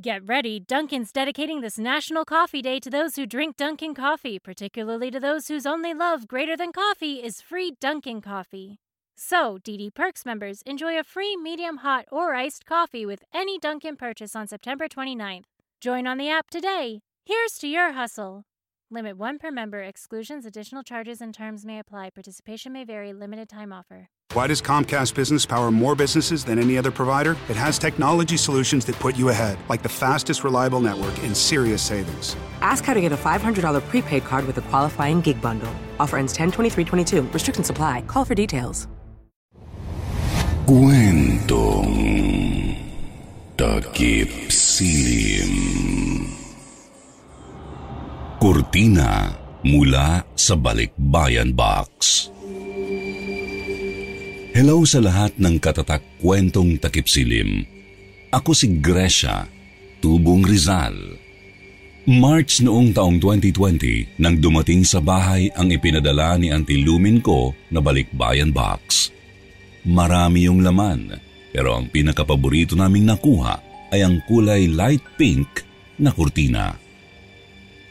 Get ready, Dunkin's dedicating this National Coffee Day to those who drink Dunkin' coffee, particularly to those whose only love greater than coffee is free Dunkin' coffee. So, DD Perks members enjoy a free medium hot or iced coffee with any Dunkin' purchase on September 29th. Join on the app today. Here's to your hustle. Limit one per member. Exclusions, additional charges, and terms may apply. Participation may vary. Limited time offer. Why does Comcast Business power more businesses than any other provider? It has technology solutions that put you ahead, like the fastest reliable network and serious savings. Ask how to get a $500 prepaid card with a qualifying gig bundle. Offer ends 10 23 22. Restrictions apply. Call for details. Kwentong Takip Silim Kurtina mula sa Balikbayan Box. Hello sa lahat ng katatak kwentong takip silim. Ako si Gresha, Tubong Rizal. March noong taong 2020 nang dumating sa bahay ang ipinadala ni Auntie Lumin ko na balikbayan box. Marami yung laman pero ang pinakapaborito naming nakuha ay ang kulay light pink na kurtina.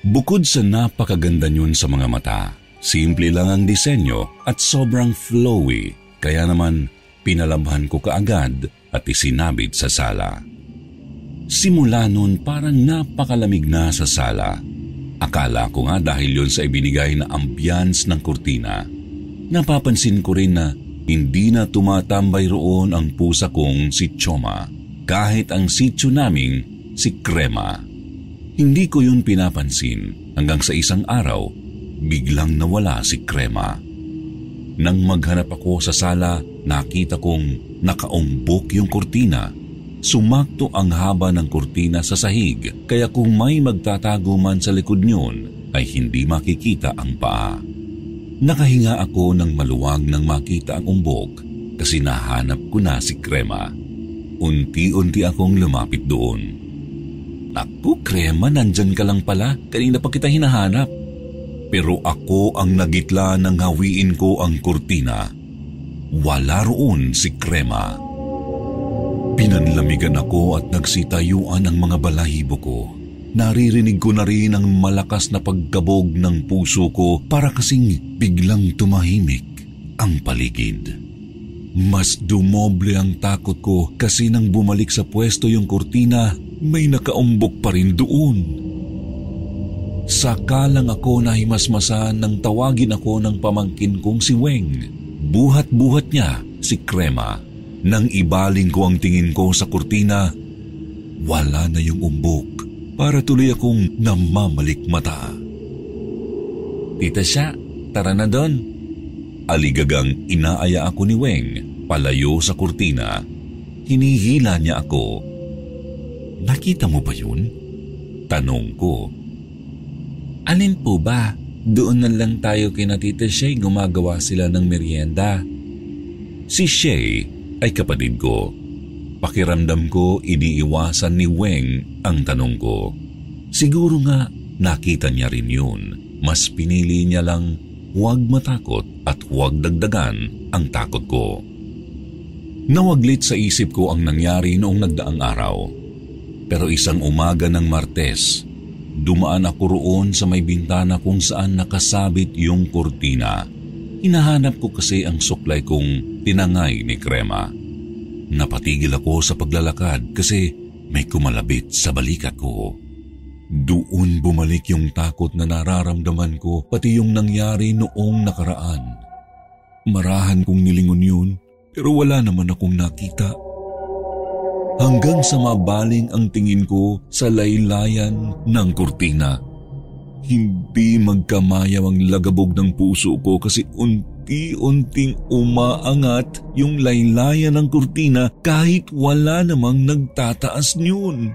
Bukod sa napakaganda niyon sa mga mata, simple lang ang disenyo at sobrang flowy kaya naman, pinalabhan ko kaagad at isinabit sa sala. Simula noon parang napakalamig na sa sala. Akala ko nga dahil yon sa ibinigay na ambience ng kurtina. Napapansin ko rin na hindi na tumatambay roon ang pusa kong si Choma kahit ang sityo naming si Krema. Hindi ko yun pinapansin hanggang sa isang araw biglang nawala si Krema. Nang maghanap ako sa sala, nakita kong nakaumbok yung kurtina. Sumakto ang haba ng kurtina sa sahig, kaya kung may magtatago man sa likod niyon, ay hindi makikita ang paa. Nakahinga ako ng maluwag nang makita ang umbok kasi nahanap ko na si Krema. Unti-unti akong lumapit doon. Naku, Krema, nandyan ka lang pala. Kanina pa kita hinahanap. Pero ako ang nagitla ng hawiin ko ang kurtina. Wala roon si Krema. Pinanlamigan ako at nagsitayuan ang mga balahibo ko. Naririnig ko na rin ang malakas na pagkabog ng puso ko para kasing biglang tumahimik ang paligid. Mas dumoble ang takot ko kasi nang bumalik sa pwesto yung kurtina, may nakaumbok pa rin doon. Saka lang ako nahimasmasan nang tawagin ako ng pamangkin kong si Weng. Buhat-buhat niya si Krema. Nang ibaling ko ang tingin ko sa kurtina, wala na yung umbok para tuloy akong namamalik mata. Tita siya, tara na doon. Aligagang inaaya ako ni Weng palayo sa kurtina. Hinihila niya ako. Nakita mo ba yun? Tanong ko. Alin po ba? Doon na lang tayo kina Tita Shay gumagawa sila ng merienda. Si Shay ay kapatid ko. Pakiramdam ko iniiwasan ni Weng ang tanong ko. Siguro nga nakita niya rin yun. Mas pinili niya lang huwag matakot at huwag dagdagan ang takot ko. Nawaglit sa isip ko ang nangyari noong nagdaang araw. Pero isang umaga ng Martes, Dumaan ako roon sa may bintana kung saan nakasabit yung kurtina. Hinahanap ko kasi ang suklay kong tinangay ni Krema. Napatigil ako sa paglalakad kasi may kumalabit sa balikat ko. Doon bumalik yung takot na nararamdaman ko pati yung nangyari noong nakaraan. Marahan kong nilingon yun pero wala naman akong nakita hanggang sa mabaling ang tingin ko sa laylayan ng kurtina. Hindi magkamayaw ang lagabog ng puso ko kasi unti-unting umaangat yung laylayan ng kurtina kahit wala namang nagtataas niyon.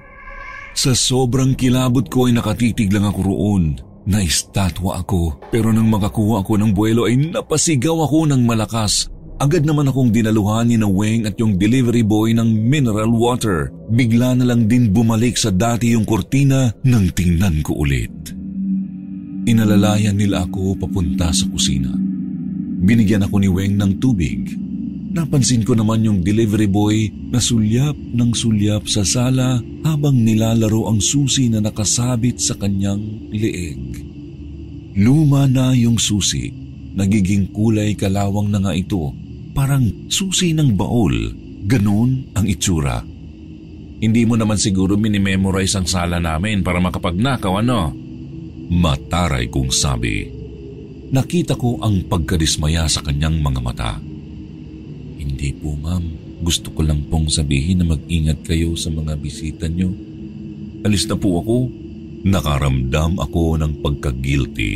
Sa sobrang kilabot ko ay nakatitig lang ako roon. Naistatwa ako pero nang makakuha ako ng buwelo ay napasigaw ako ng malakas. Agad naman akong dinaluhan ni na Weng at yung delivery boy ng mineral water. Bigla na lang din bumalik sa dati yung kurtina nang tingnan ko ulit. Inalalayan nila ako papunta sa kusina. Binigyan ako ni Weng ng tubig. Napansin ko naman yung delivery boy na sulyap ng sulyap sa sala habang nilalaro ang susi na nakasabit sa kanyang leeg. Luma na yung susi. Nagiging kulay kalawang na nga ito parang susi ng baol. Ganon ang itsura. Hindi mo naman siguro minimemorize ang sala namin para makapagnakaw ano? Mataray kong sabi. Nakita ko ang pagkadismaya sa kanyang mga mata. Hindi po ma'am, gusto ko lang pong sabihin na mag-ingat kayo sa mga bisita nyo. Alis na po ako. Nakaramdam ako ng pagka-guilty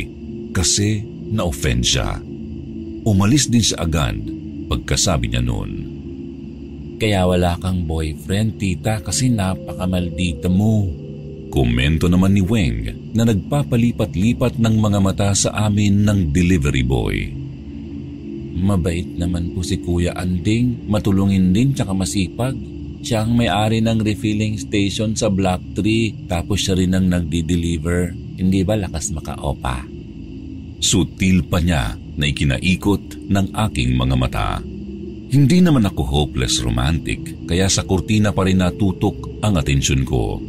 kasi na-offend siya. Umalis din siya agad pagkasabi niya noon. Kaya wala kang boyfriend, tita, kasi napakamaldita mo. Komento naman ni Weng na nagpapalipat-lipat ng mga mata sa amin ng delivery boy. Mabait naman po si Kuya Anding, matulungin din tsaka masipag. Siya ang may-ari ng refilling station sa Block 3 tapos siya rin ang nagdi-deliver. Hindi ba lakas makaopa? Sutil pa niya na ikinaikot ng aking mga mata. Hindi naman ako hopeless romantic, kaya sa kurtina pa rin natutok ang atensyon ko.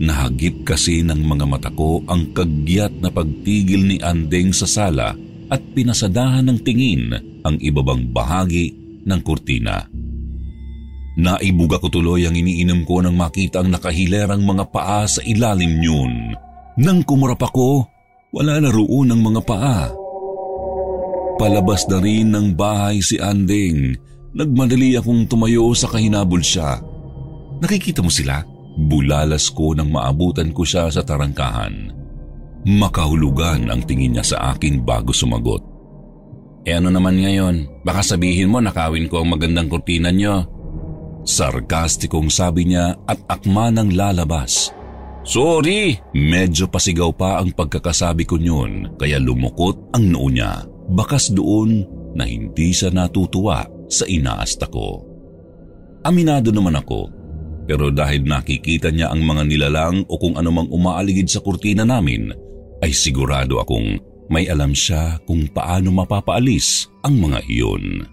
Nahagip kasi ng mga mata ko ang kagyat na pagtigil ni Andeng sa sala at pinasadahan ng tingin ang ibabang bahagi ng kurtina. Naibuga ko tuloy ang iniinom ko nang makita ang nakahilerang mga paa sa ilalim niyon. Nang kumurap ako, wala na roon ang mga paa. Palabas na rin ng bahay si Anding. Nagmadali akong tumayo sa kahinabol siya. Nakikita mo sila? Bulalas ko nang maabutan ko siya sa tarangkahan. Makahulugan ang tingin niya sa akin bago sumagot. E ano naman ngayon? Baka sabihin mo nakawin ko ang magandang kurtina niyo. Sarkastikong sabi niya at akma ng lalabas. Sorry! Medyo pasigaw pa ang pagkakasabi ko niyon kaya lumukot ang noo niya. Bakas doon na hindi siya natutuwa sa inaasta ko. Aminado naman ako, pero dahil nakikita niya ang mga nilalang o kung anumang umaaligid sa kurtina namin, ay sigurado akong may alam siya kung paano mapapaalis ang mga iyon.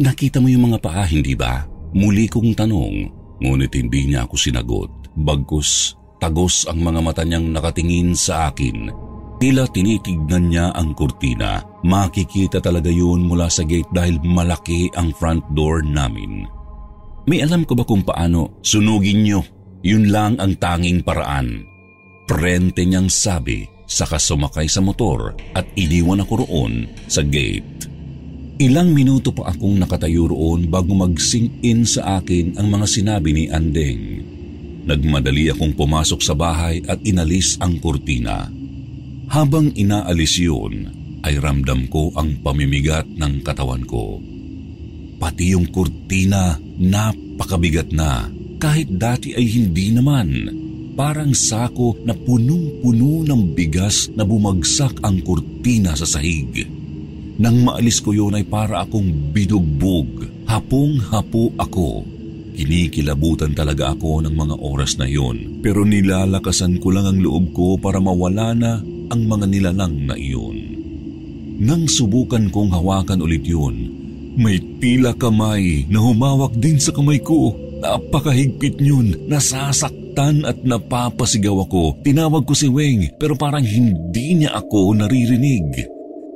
Nakita mo yung mga paa, hindi ba? Muli kong tanong, ngunit hindi niya ako sinagot. Bagkus, tagos ang mga mata niyang nakatingin sa akin Tila tinitignan niya ang kurtina. Makikita talaga yun mula sa gate dahil malaki ang front door namin. May alam ko ba kung paano sunugin niyo? Yun lang ang tanging paraan. Prente niyang sabi, saka sumakay sa motor at iniwan ako roon sa gate. Ilang minuto pa akong nakatayo roon bago mag-sink in sa akin ang mga sinabi ni Andeng. Nagmadali akong pumasok sa bahay at inalis ang kurtina. Habang inaalis yun, ay ramdam ko ang pamimigat ng katawan ko. Pati yung kurtina, napakabigat na. Kahit dati ay hindi naman. Parang sako na punong-puno ng bigas na bumagsak ang kurtina sa sahig. Nang maalis ko yun ay para akong binugbog. Hapong-hapo ako. Kinikilabutan talaga ako ng mga oras na yon. Pero nilalakasan ko lang ang loob ko para mawala na ang mga nilalang na iyon. Nang subukan kong hawakan ulit yun, may tila kamay na humawak din sa kamay ko. Napakahigpit yun, nasasaktan at napapasigaw ako. Tinawag ko si Weng pero parang hindi niya ako naririnig.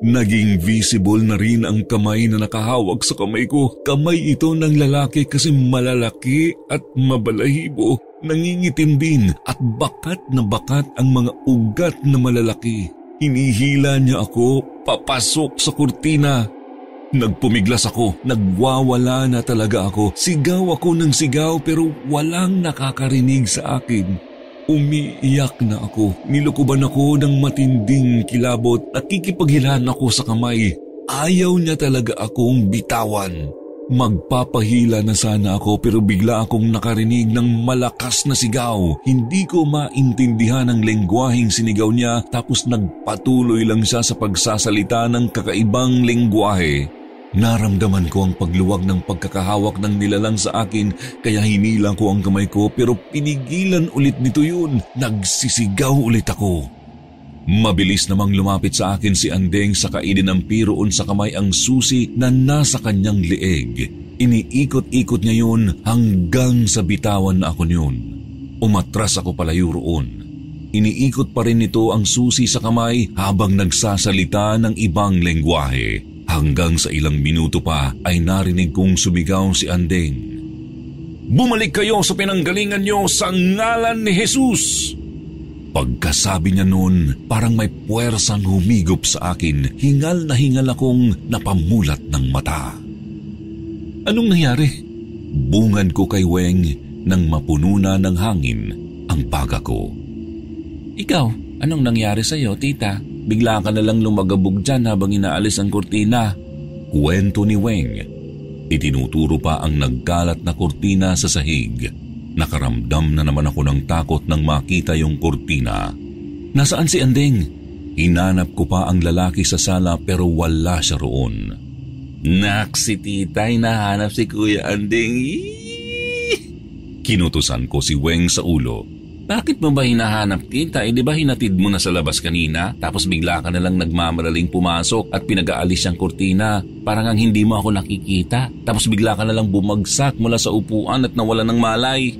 Naging visible na rin ang kamay na nakahawak sa kamay ko. Kamay ito ng lalaki kasi malalaki at mabalahibo nangingitim din at bakat na bakat ang mga ugat na malalaki. Hinihila niya ako papasok sa kurtina. Nagpumiglas ako, nagwawala na talaga ako. Sigaw ako ng sigaw pero walang nakakarinig sa akin. Umiiyak na ako. Nilukuban ako ng matinding kilabot. Nakikipaghilan ako sa kamay. Ayaw niya talaga akong bitawan. Magpapahila na sana ako pero bigla akong nakarinig ng malakas na sigaw. Hindi ko maintindihan ang lengguaheng sinigaw niya tapos nagpatuloy lang siya sa pagsasalita ng kakaibang lengguahe. Naramdaman ko ang pagluwag ng pagkakahawak ng nilalang sa akin kaya hinila ko ang kamay ko pero pinigilan ulit nito yun. Nagsisigaw ulit ako. Mabilis namang lumapit sa akin si Andeng sa kainin ng piroon sa kamay ang susi na nasa kanyang lieg. Iniikot-ikot niya yun hanggang sa bitawan na ako niyon. Umatras ako palayo roon. Iniikot pa rin nito ang susi sa kamay habang nagsasalita ng ibang lengguwahe. Hanggang sa ilang minuto pa ay narinig kong sumigaw si Andeng. Bumalik kayo sa pinanggalingan nyo sa ngalan ni Jesus! Pagkasabi niya noon, parang may puwersang humigop sa akin, hingal na hingal akong napamulat ng mata. Anong nangyari? Bungan ko kay Weng nang mapuno na ng hangin ang baga ko. Ikaw, anong nangyari sa'yo, tita? Bigla ka na lang lumagabog dyan habang inaalis ang kurtina. Kwento ni Weng. Itinuturo pa ang nagkalat na kurtina sa sahig. Nakaramdam na naman ako ng takot nang makita yung kurtina. Nasaan si Andeng? Hinanap ko pa ang lalaki sa sala pero wala siya roon. Nak, si tita, hinahanap si Kuya Andeng. Kinutusan ko si Weng sa ulo. Bakit mo ba hinahanap kita? Eh di ba hinatid mo na sa labas kanina? Tapos bigla ka na lang nagmamaraling pumasok at pinag-aalis ang kurtina. Parang ang hindi mo ako nakikita. Tapos bigla ka na lang bumagsak mula sa upuan at nawala ng malay.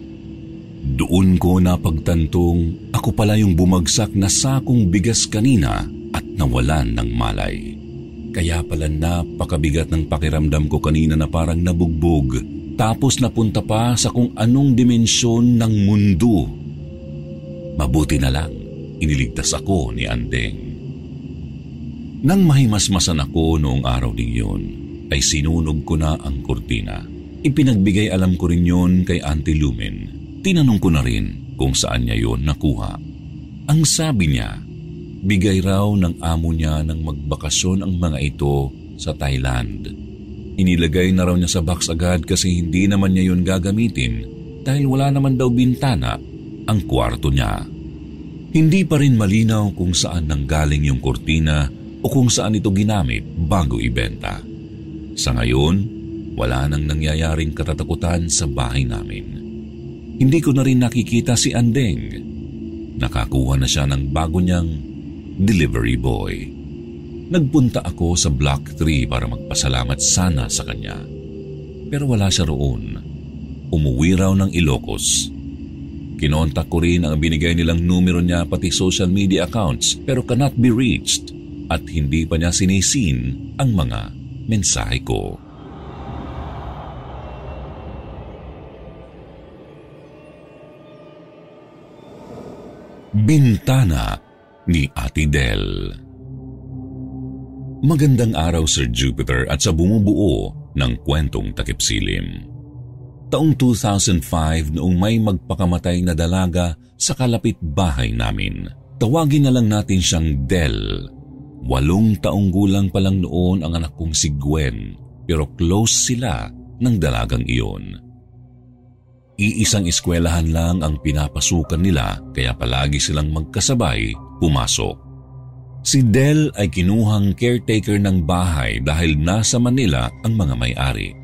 Doon ko napagtantong ako pala yung bumagsak na sakong bigas kanina at nawalan ng malay. Kaya pala napakabigat ng pakiramdam ko kanina na parang nabugbog tapos napunta pa sa kung anong dimensyon ng mundo Mabuti na lang, iniligtas ako ni Andeng. Nang mahimasmasan ako noong araw ding yun, ay sinunog ko na ang kurtina. Ipinagbigay alam ko rin yun kay Auntie Lumen. Tinanong ko na rin kung saan niya yon nakuha. Ang sabi niya, bigay raw ng amo niya ng magbakasyon ang mga ito sa Thailand. Inilagay na raw niya sa box agad kasi hindi naman niya yun gagamitin dahil wala naman daw bintana ang kwarto niya. Hindi pa rin malinaw kung saan nanggaling yung kurtina o kung saan ito ginamit bago ibenta. Sa ngayon, wala nang nangyayaring katatakutan sa bahay namin. Hindi ko na rin nakikita si Andeng. Nakakuha na siya ng bago niyang delivery boy. Nagpunta ako sa Block 3 para magpasalamat sana sa kanya. Pero wala siya roon. Umuwi raw ng Ilocos Kinontak ko rin ang binigay nilang numero niya pati social media accounts pero cannot be reached at hindi pa niya sinisin ang mga mensahe ko. Bintana ni Ate Del Magandang araw Sir Jupiter at sa bumubuo ng kwentong takipsilim taong 2005 noong may magpakamatay na dalaga sa kalapit bahay namin. Tawagin na lang natin siyang Del. Walong taong gulang pa lang noon ang anak kong si Gwen pero close sila ng dalagang iyon. Iisang eskwelahan lang ang pinapasukan nila kaya palagi silang magkasabay pumasok. Si Del ay kinuhang caretaker ng bahay dahil nasa Manila ang mga may-ari.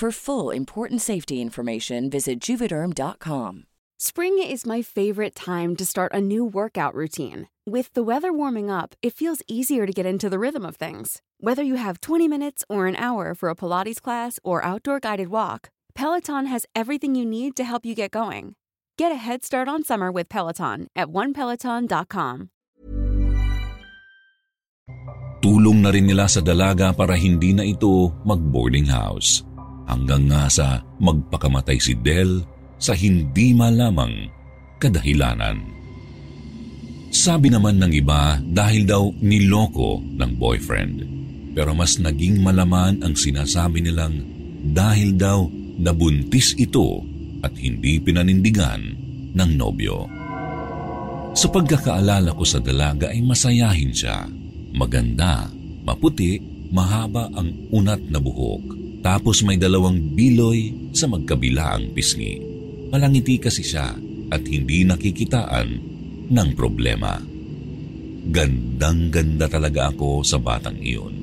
For full important safety information, visit juvederm.com. Spring is my favorite time to start a new workout routine. With the weather warming up, it feels easier to get into the rhythm of things. Whether you have 20 minutes or an hour for a Pilates class or outdoor guided walk, Peloton has everything you need to help you get going. Get a head start on summer with Peloton at onepeloton.com. Tulong na rin nila sa dalaga para hindi na ito mag-boarding house. Hanggang nga sa magpakamatay si Del sa hindi malamang kadahilanan. Sabi naman ng iba dahil daw niloko ng boyfriend. Pero mas naging malaman ang sinasabi nilang dahil daw nabuntis ito at hindi pinanindigan ng nobyo. Sa pagkakaalala ko sa dalaga ay masayahin siya. Maganda, maputi, mahaba ang unat na buhok. Tapos may dalawang biloy sa magkabilaang pisngi. Malangiti kasi siya at hindi nakikitaan ng problema. Gandang-ganda talaga ako sa batang iyon.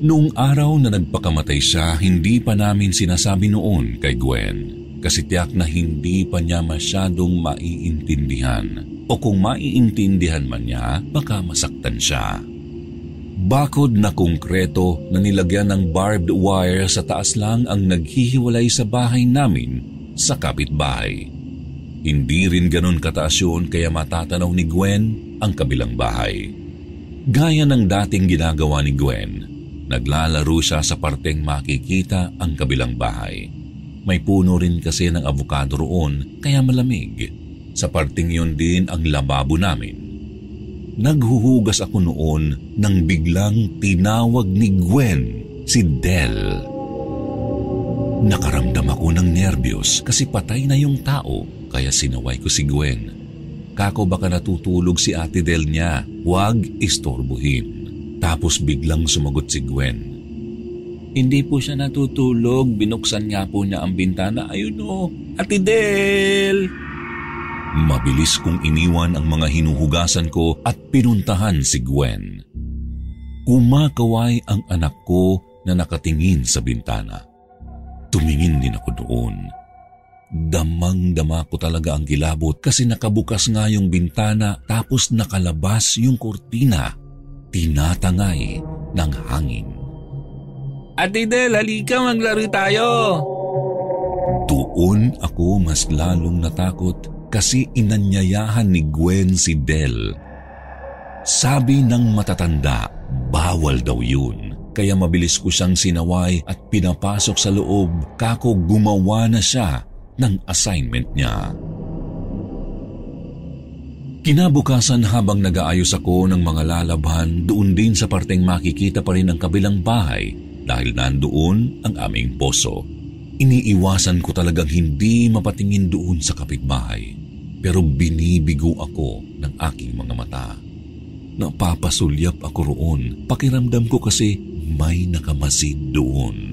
Noong araw na nagpakamatay siya, hindi pa namin sinasabi noon kay Gwen kasi tiyak na hindi pa niya masyadong maiintindihan o kung maiintindihan man niya, baka masaktan siya. Bakod na konkreto na nilagyan ng barbed wire sa taas lang ang naghihiwalay sa bahay namin sa kapitbahay. Hindi rin ganon kataas yun kaya matatanaw ni Gwen ang kabilang bahay. Gaya ng dating ginagawa ni Gwen, naglalaro siya sa parteng makikita ang kabilang bahay. May puno rin kasi ng avocado roon kaya malamig. Sa parteng yun din ang lababo namin. Naghuhugas ako noon nang biglang tinawag ni Gwen si Del. Nakaramdam ako ng nervyos kasi patay na yung tao kaya sinaway ko si Gwen. Kako baka natutulog si ate Del niya, huwag istorbuhin. Tapos biglang sumagot si Gwen. Hindi po siya natutulog, binuksan nga po niya ang bintana. Ayun o, ate Del! Mabilis kong iniwan ang mga hinuhugasan ko at pinuntahan si Gwen. Kumakaway ang anak ko na nakatingin sa bintana. Tumingin din ako doon. Damang-dama ko talaga ang kilabot kasi nakabukas nga yung bintana tapos nakalabas yung kurtina. Tinatangay ng hangin. Ate Del, halika maglaro tayo! Doon ako mas lalong natakot kasi inanyayahan ni Gwen si Del. Sabi ng matatanda, bawal daw yun. Kaya mabilis ko siyang sinaway at pinapasok sa loob kako gumawa na siya ng assignment niya. Kinabukasan habang nag-aayos ako ng mga lalabhan, doon din sa parteng makikita pa rin ang kabilang bahay dahil nandoon ang aming poso. Iniiwasan ko talagang hindi mapatingin doon sa kapitbahay. Pero binibigo ako ng aking mga mata. Napapasulyap ako roon. Pakiramdam ko kasi may nakamasid doon.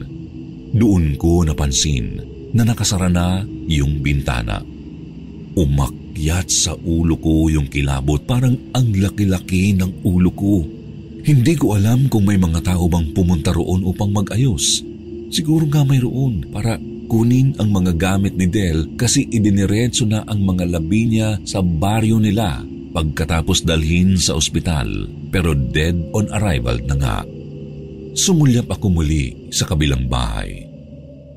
Doon ko napansin na nakasara na yung bintana. Umakyat sa ulo ko yung kilabot parang ang laki-laki ng ulo ko. Hindi ko alam kung may mga tao bang pumunta roon upang mag-ayos. Siguro nga mayroon para kunin ang mga gamit ni Del kasi idiniretso na ang mga labi niya sa baryo nila pagkatapos dalhin sa ospital pero dead on arrival na nga. Sumulyap ako muli sa kabilang bahay.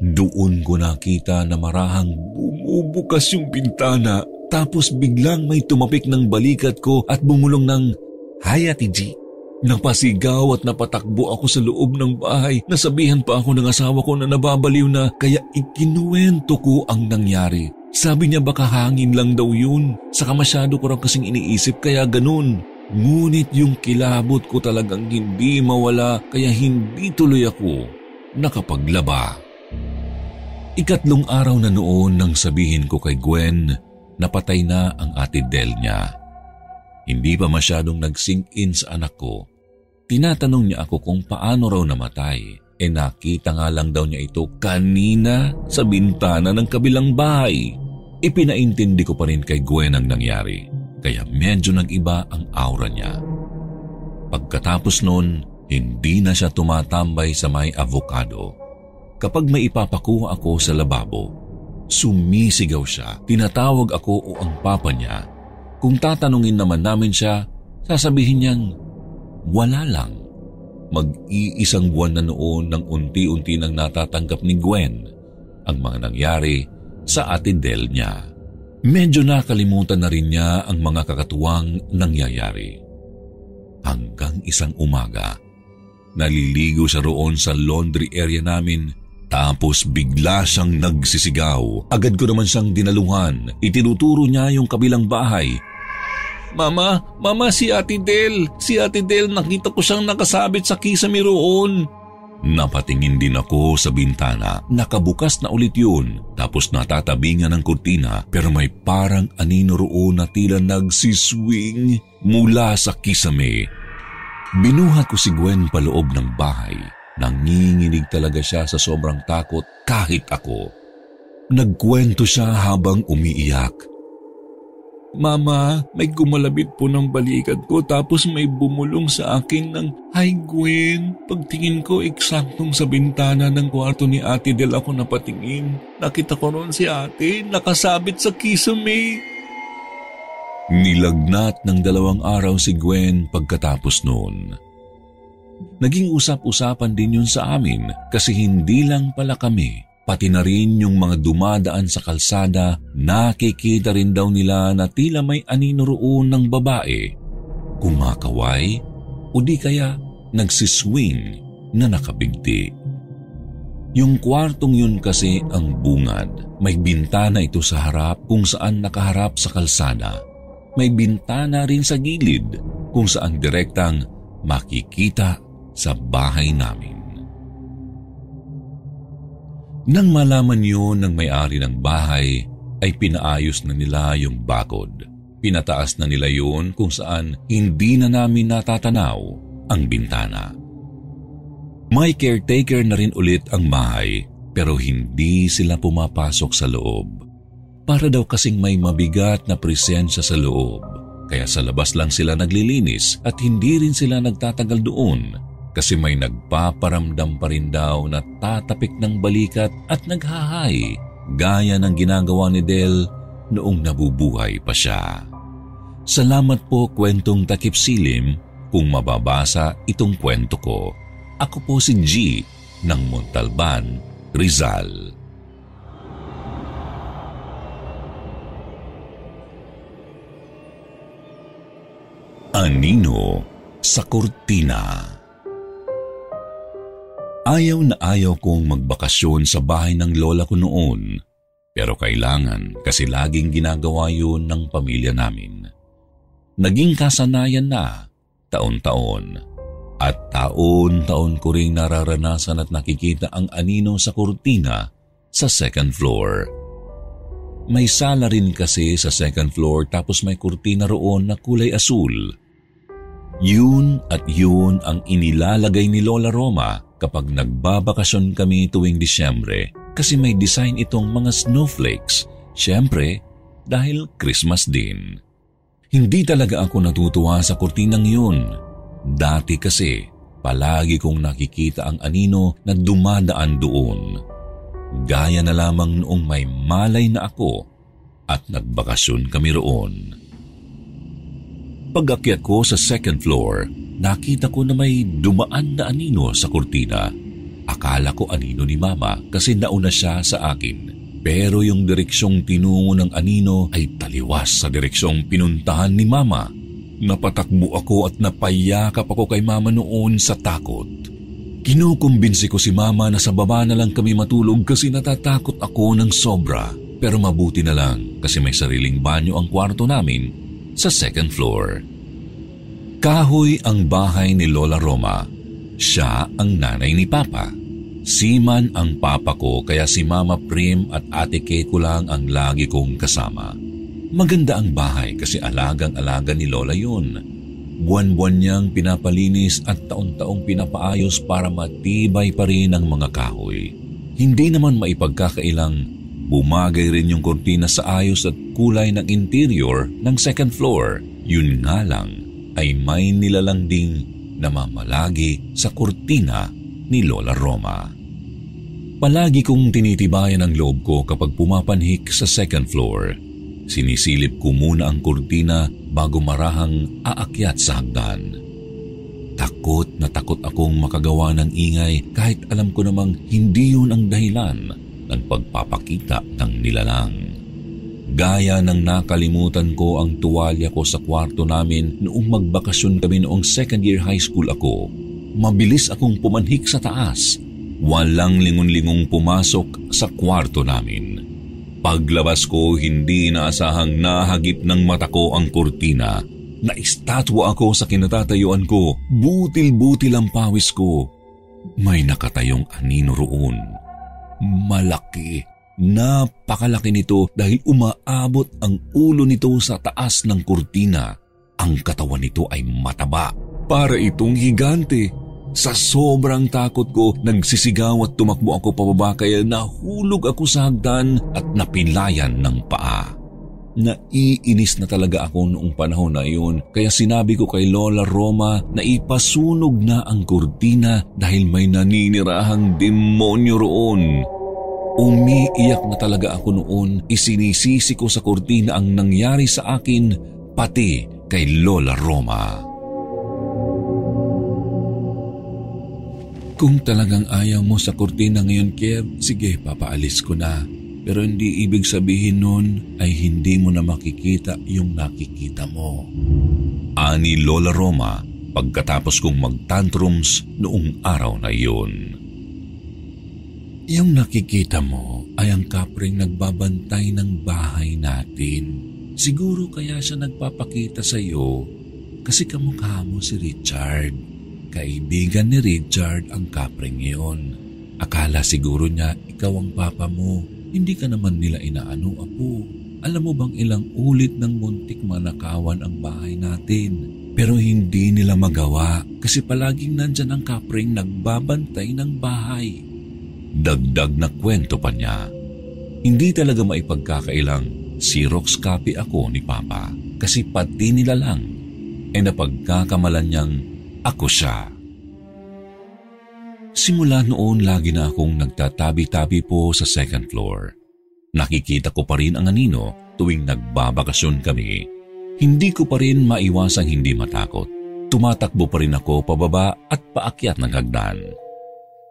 Doon ko nakita na marahang bumubukas yung bintana tapos biglang may tumapik ng balikat ko at bumulong ng, Hi Ate G. Napasigaw at napatakbo ako sa loob ng bahay. Nasabihan pa ako ng asawa ko na nababaliw na kaya ikinuwento ko ang nangyari. Sabi niya baka hangin lang daw yun. Saka masyado ko rin kasing iniisip kaya ganun. Ngunit yung kilabot ko talagang hindi mawala kaya hindi tuloy ako nakapaglaba. Ikatlong araw na noon nang sabihin ko kay Gwen na patay na ang ate Del niya. Hindi pa masyadong nag-sink in sa anak ko. Tinatanong niya ako kung paano raw namatay. E nakita nga lang daw niya ito kanina sa bintana ng kabilang bahay. Ipinaintindi ko pa rin kay Gwen ang nangyari. Kaya medyo nag-iba ang aura niya. Pagkatapos noon, hindi na siya tumatambay sa may avocado. Kapag may ipapakuha ako sa lababo, Sumisigaw siya. Tinatawag ako o ang papa niya. Kung tatanungin naman namin siya, sasabihin niyang, wala lang. Mag-iisang buwan na noon nang unti-unti nang natatanggap ni Gwen ang mga nangyari sa atindel niya. Medyo nakalimutan na rin niya ang mga kakatuwang nangyayari. Hanggang isang umaga, naliligo siya roon sa laundry area namin tapos bigla siyang nagsisigaw. Agad ko naman siyang dinaluhan. Itinuturo niya yung kabilang bahay. Mama, mama si Ate Del. Si Ate Del nakita ko siyang nakasabit sa kisame roon. Napatingin din ako sa bintana. Nakabukas na ulit yun. Tapos natatabingan ng kurtina pero may parang anino roon na tila nagsiswing mula sa kisame. Binuhat ko si Gwen paloob ng bahay. Nanginginig talaga siya sa sobrang takot kahit ako. Nagkwento siya habang umiiyak. Mama, may gumalabit po ng balikat ko tapos may bumulong sa akin ng, Hi Gwen, pagtingin ko eksaktong sa bintana ng kwarto ni Ate Del ako napatingin. Nakita ko ron si ate, nakasabit sa kisame. Nilagnat ng dalawang araw si Gwen pagkatapos noon. Naging usap-usapan din yun sa amin kasi hindi lang pala kami pati na rin yung mga dumadaan sa kalsada, nakikita rin daw nila na tila may anino roon ng babae, kumakaway o di kaya nagsiswing na nakabigti. Yung kwartong yun kasi ang bungad. May bintana ito sa harap kung saan nakaharap sa kalsada. May bintana rin sa gilid kung saan direktang makikita sa bahay namin. Nang malaman yun ng may-ari ng bahay, ay pinaayos na nila yung bakod. Pinataas na nila yun kung saan hindi na namin natatanaw ang bintana. May caretaker na rin ulit ang bahay pero hindi sila pumapasok sa loob. Para daw kasing may mabigat na presensya sa loob. Kaya sa labas lang sila naglilinis at hindi rin sila nagtatagal doon kasi may nagpaparamdam pa rin daw na tatapik ng balikat at naghahay gaya ng ginagawa ni Del noong nabubuhay pa siya. Salamat po kwentong takip silim kung mababasa itong kwento ko. Ako po si G ng Montalban, Rizal. Anino sa Cortina Ayaw na ayaw kong magbakasyon sa bahay ng lola ko noon, pero kailangan kasi laging ginagawa yun ng pamilya namin. Naging kasanayan na, taon-taon. At taon-taon ko ring nararanasan at nakikita ang anino sa kurtina sa second floor. May sala rin kasi sa second floor tapos may kurtina roon na kulay asul. Yun at yun ang inilalagay ni Lola Roma kapag nagbabakasyon kami tuwing Disyembre kasi may design itong mga snowflakes. Siyempre, dahil Christmas din. Hindi talaga ako natutuwa sa kurtinang yun. Dati kasi, palagi kong nakikita ang anino na dumadaan doon. Gaya na lamang noong may malay na ako at nagbakasyon kami roon. Pag-akyat ko sa second floor, nakita ko na may dumaan na anino sa kurtina. Akala ko anino ni mama kasi nauna siya sa akin. Pero yung direksyong tinungo ng anino ay taliwas sa direksyong pinuntahan ni mama. Napatakbo ako at napayakap ako kay mama noon sa takot. Kinukumbinsi ko si mama na sa baba na lang kami matulog kasi natatakot ako ng sobra. Pero mabuti na lang kasi may sariling banyo ang kwarto namin sa second floor. Kahoy ang bahay ni Lola Roma. Siya ang nanay ni Papa. Siman ang papa ko kaya si Mama Prim at Ate Kay lang ang lagi kong kasama. Maganda ang bahay kasi alagang-alaga ni Lola yun. Buwan-buwan niyang pinapalinis at taon-taong pinapaayos para matibay pa rin ang mga kahoy. Hindi naman maipagkakailang bumagay rin yung kortina sa ayos at kulay ng interior ng second floor. Yun nga lang, ay may nilalang ding namamalagi sa kurtina ni Lola Roma. Palagi kong tinitibayan ang loob ko kapag pumapanhik sa second floor. Sinisilip ko muna ang kurtina bago marahang aakyat sa hagdan. Takot na takot akong makagawa ng ingay kahit alam ko namang hindi yun ang dahilan ng pagpapakita ng nilalang. Gaya ng nakalimutan ko ang tuwalya ko sa kwarto namin noong magbakasyon kami noong second year high school ako. Mabilis akong pumanhik sa taas. Walang lingon-lingong pumasok sa kwarto namin. Paglabas ko, hindi inaasahang nahagip ng mata ko ang kurtina Naistatwa ako sa kinatatayuan ko. Butil-butil ang pawis ko. May nakatayong anino roon. Malaki. Napakalaki nito dahil umaabot ang ulo nito sa taas ng kurtina. Ang katawan nito ay mataba. Para itong higante. Sa sobrang takot ko, nagsisigaw at tumakbo ako pababa kaya nahulog ako sa hagdan at napilayan ng paa. Naiinis na talaga ako noong panahon na iyon kaya sinabi ko kay Lola Roma na ipasunog na ang kurtina dahil may naninirahang demonyo roon. Umiiyak na talaga ako noon, isinisisi ko sa kurtina ang nangyari sa akin pati kay Lola Roma. Kung talagang ayaw mo sa kurtina ngayon, Kev, sige, papaalis ko na. Pero hindi ibig sabihin nun ay hindi mo na makikita yung nakikita mo. Ani Lola Roma pagkatapos kong magtantrums noong araw na iyon. Yung nakikita mo ay ang kapring nagbabantay ng bahay natin. Siguro kaya siya nagpapakita sa iyo kasi kamukha mo si Richard. Kaibigan ni Richard ang kapring iyon. Akala siguro niya ikaw ang papa mo hindi ka naman nila inaano, apo. Alam mo bang ilang ulit ng muntik manakawan ang bahay natin? Pero hindi nila magawa kasi palaging nandyan ang kapring nagbabantay ng bahay. Dagdag na kwento pa niya. Hindi talaga maipagkakailang Xerox copy ako ni Papa kasi pati nila lang ay napagkakamalan niyang ako siya. Simula noon lagi na akong nagtatabi-tabi po sa second floor. Nakikita ko pa rin ang anino tuwing nagbabakasyon kami. Hindi ko pa rin maiwasang hindi matakot. Tumatakbo pa rin ako pababa at paakyat ng hagdan.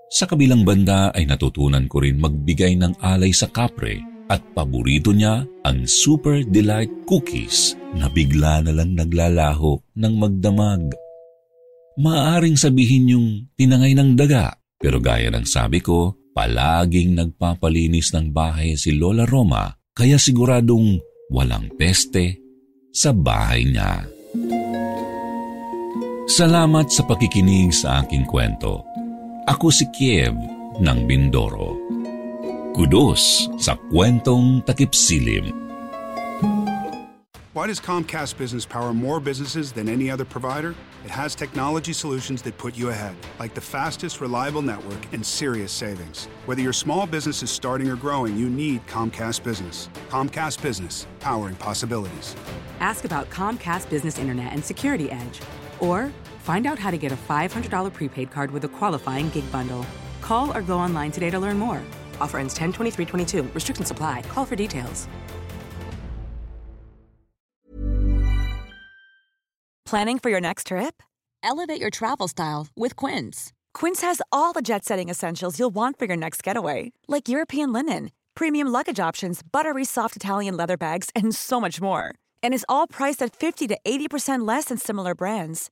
Sa kabilang banda ay natutunan ko rin magbigay ng alay sa kapre at paborito niya ang Super Delight Cookies na bigla na lang naglalaho ng magdamag Maaaring sabihin yung tinangay ng daga. Pero gaya ng sabi ko, palaging nagpapalinis ng bahay si Lola Roma kaya siguradong walang peste sa bahay niya. Salamat sa pakikinig sa aking kwento. Ako si Kiev ng Bindoro. Kudos sa kwentong takipsilim. Why does Comcast Business power more businesses than any other provider? It has technology solutions that put you ahead, like the fastest, reliable network and serious savings. Whether your small business is starting or growing, you need Comcast Business. Comcast Business, powering possibilities. Ask about Comcast Business Internet and Security Edge. Or find out how to get a $500 prepaid card with a qualifying gig bundle. Call or go online today to learn more. Offer ends 10 23 22. Restrictions apply. Call for details. Planning for your next trip? Elevate your travel style with Quince. Quince has all the jet setting essentials you'll want for your next getaway, like European linen, premium luggage options, buttery soft Italian leather bags, and so much more. And is all priced at 50 to 80% less than similar brands.